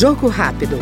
Jogo rápido.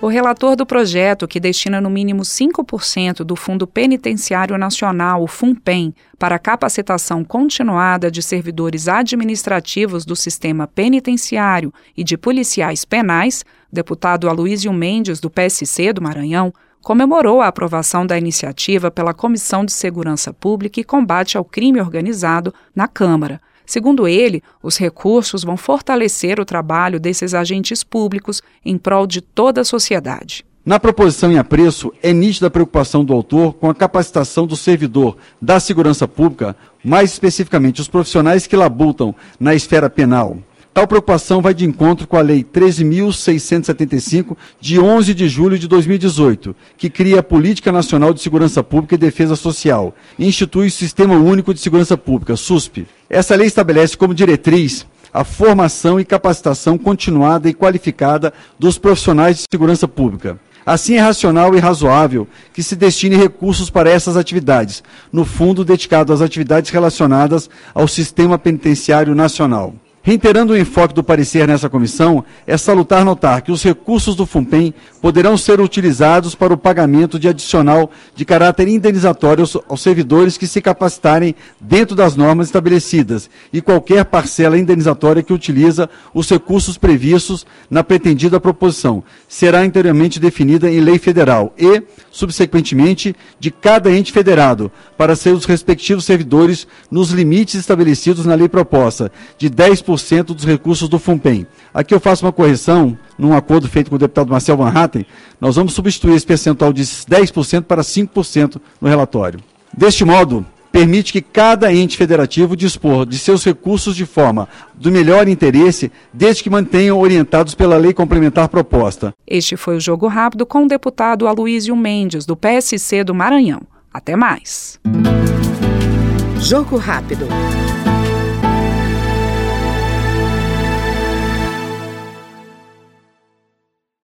O relator do projeto, que destina no mínimo 5% do Fundo Penitenciário Nacional, o FUNPEN, para capacitação continuada de servidores administrativos do sistema penitenciário e de policiais penais, deputado Aloysio Mendes, do PSC do Maranhão, comemorou a aprovação da iniciativa pela Comissão de Segurança Pública e Combate ao Crime Organizado na Câmara. Segundo ele, os recursos vão fortalecer o trabalho desses agentes públicos em prol de toda a sociedade. Na proposição em apreço, é nítida a preocupação do autor com a capacitação do servidor da segurança pública, mais especificamente os profissionais que labutam na esfera penal. Tal preocupação vai de encontro com a Lei 13.675, de 11 de julho de 2018, que cria a Política Nacional de Segurança Pública e Defesa Social e institui o Sistema Único de Segurança Pública, SUSP. Essa lei estabelece como diretriz a formação e capacitação continuada e qualificada dos profissionais de segurança pública. Assim, é racional e razoável que se destine recursos para essas atividades, no fundo dedicado às atividades relacionadas ao Sistema Penitenciário Nacional. Reiterando o enfoque do parecer nessa comissão, é salutar notar que os recursos do FUNPEM poderão ser utilizados para o pagamento de adicional de caráter indenizatório aos servidores que se capacitarem dentro das normas estabelecidas e qualquer parcela indenizatória que utiliza os recursos previstos na pretendida proposição será anteriormente definida em lei federal e, subsequentemente, de cada ente federado para seus respectivos servidores nos limites estabelecidos na lei proposta, de 10% 10% dos recursos do FUNPEM. Aqui eu faço uma correção, num acordo feito com o deputado Marcel Van Hatten, nós vamos substituir esse percentual de 10% para 5% no relatório. Deste modo, permite que cada ente federativo dispor de seus recursos de forma do melhor interesse, desde que mantenham orientados pela lei complementar proposta. Este foi o Jogo Rápido com o deputado Aloysio Mendes, do PSC do Maranhão. Até mais. Jogo Rápido.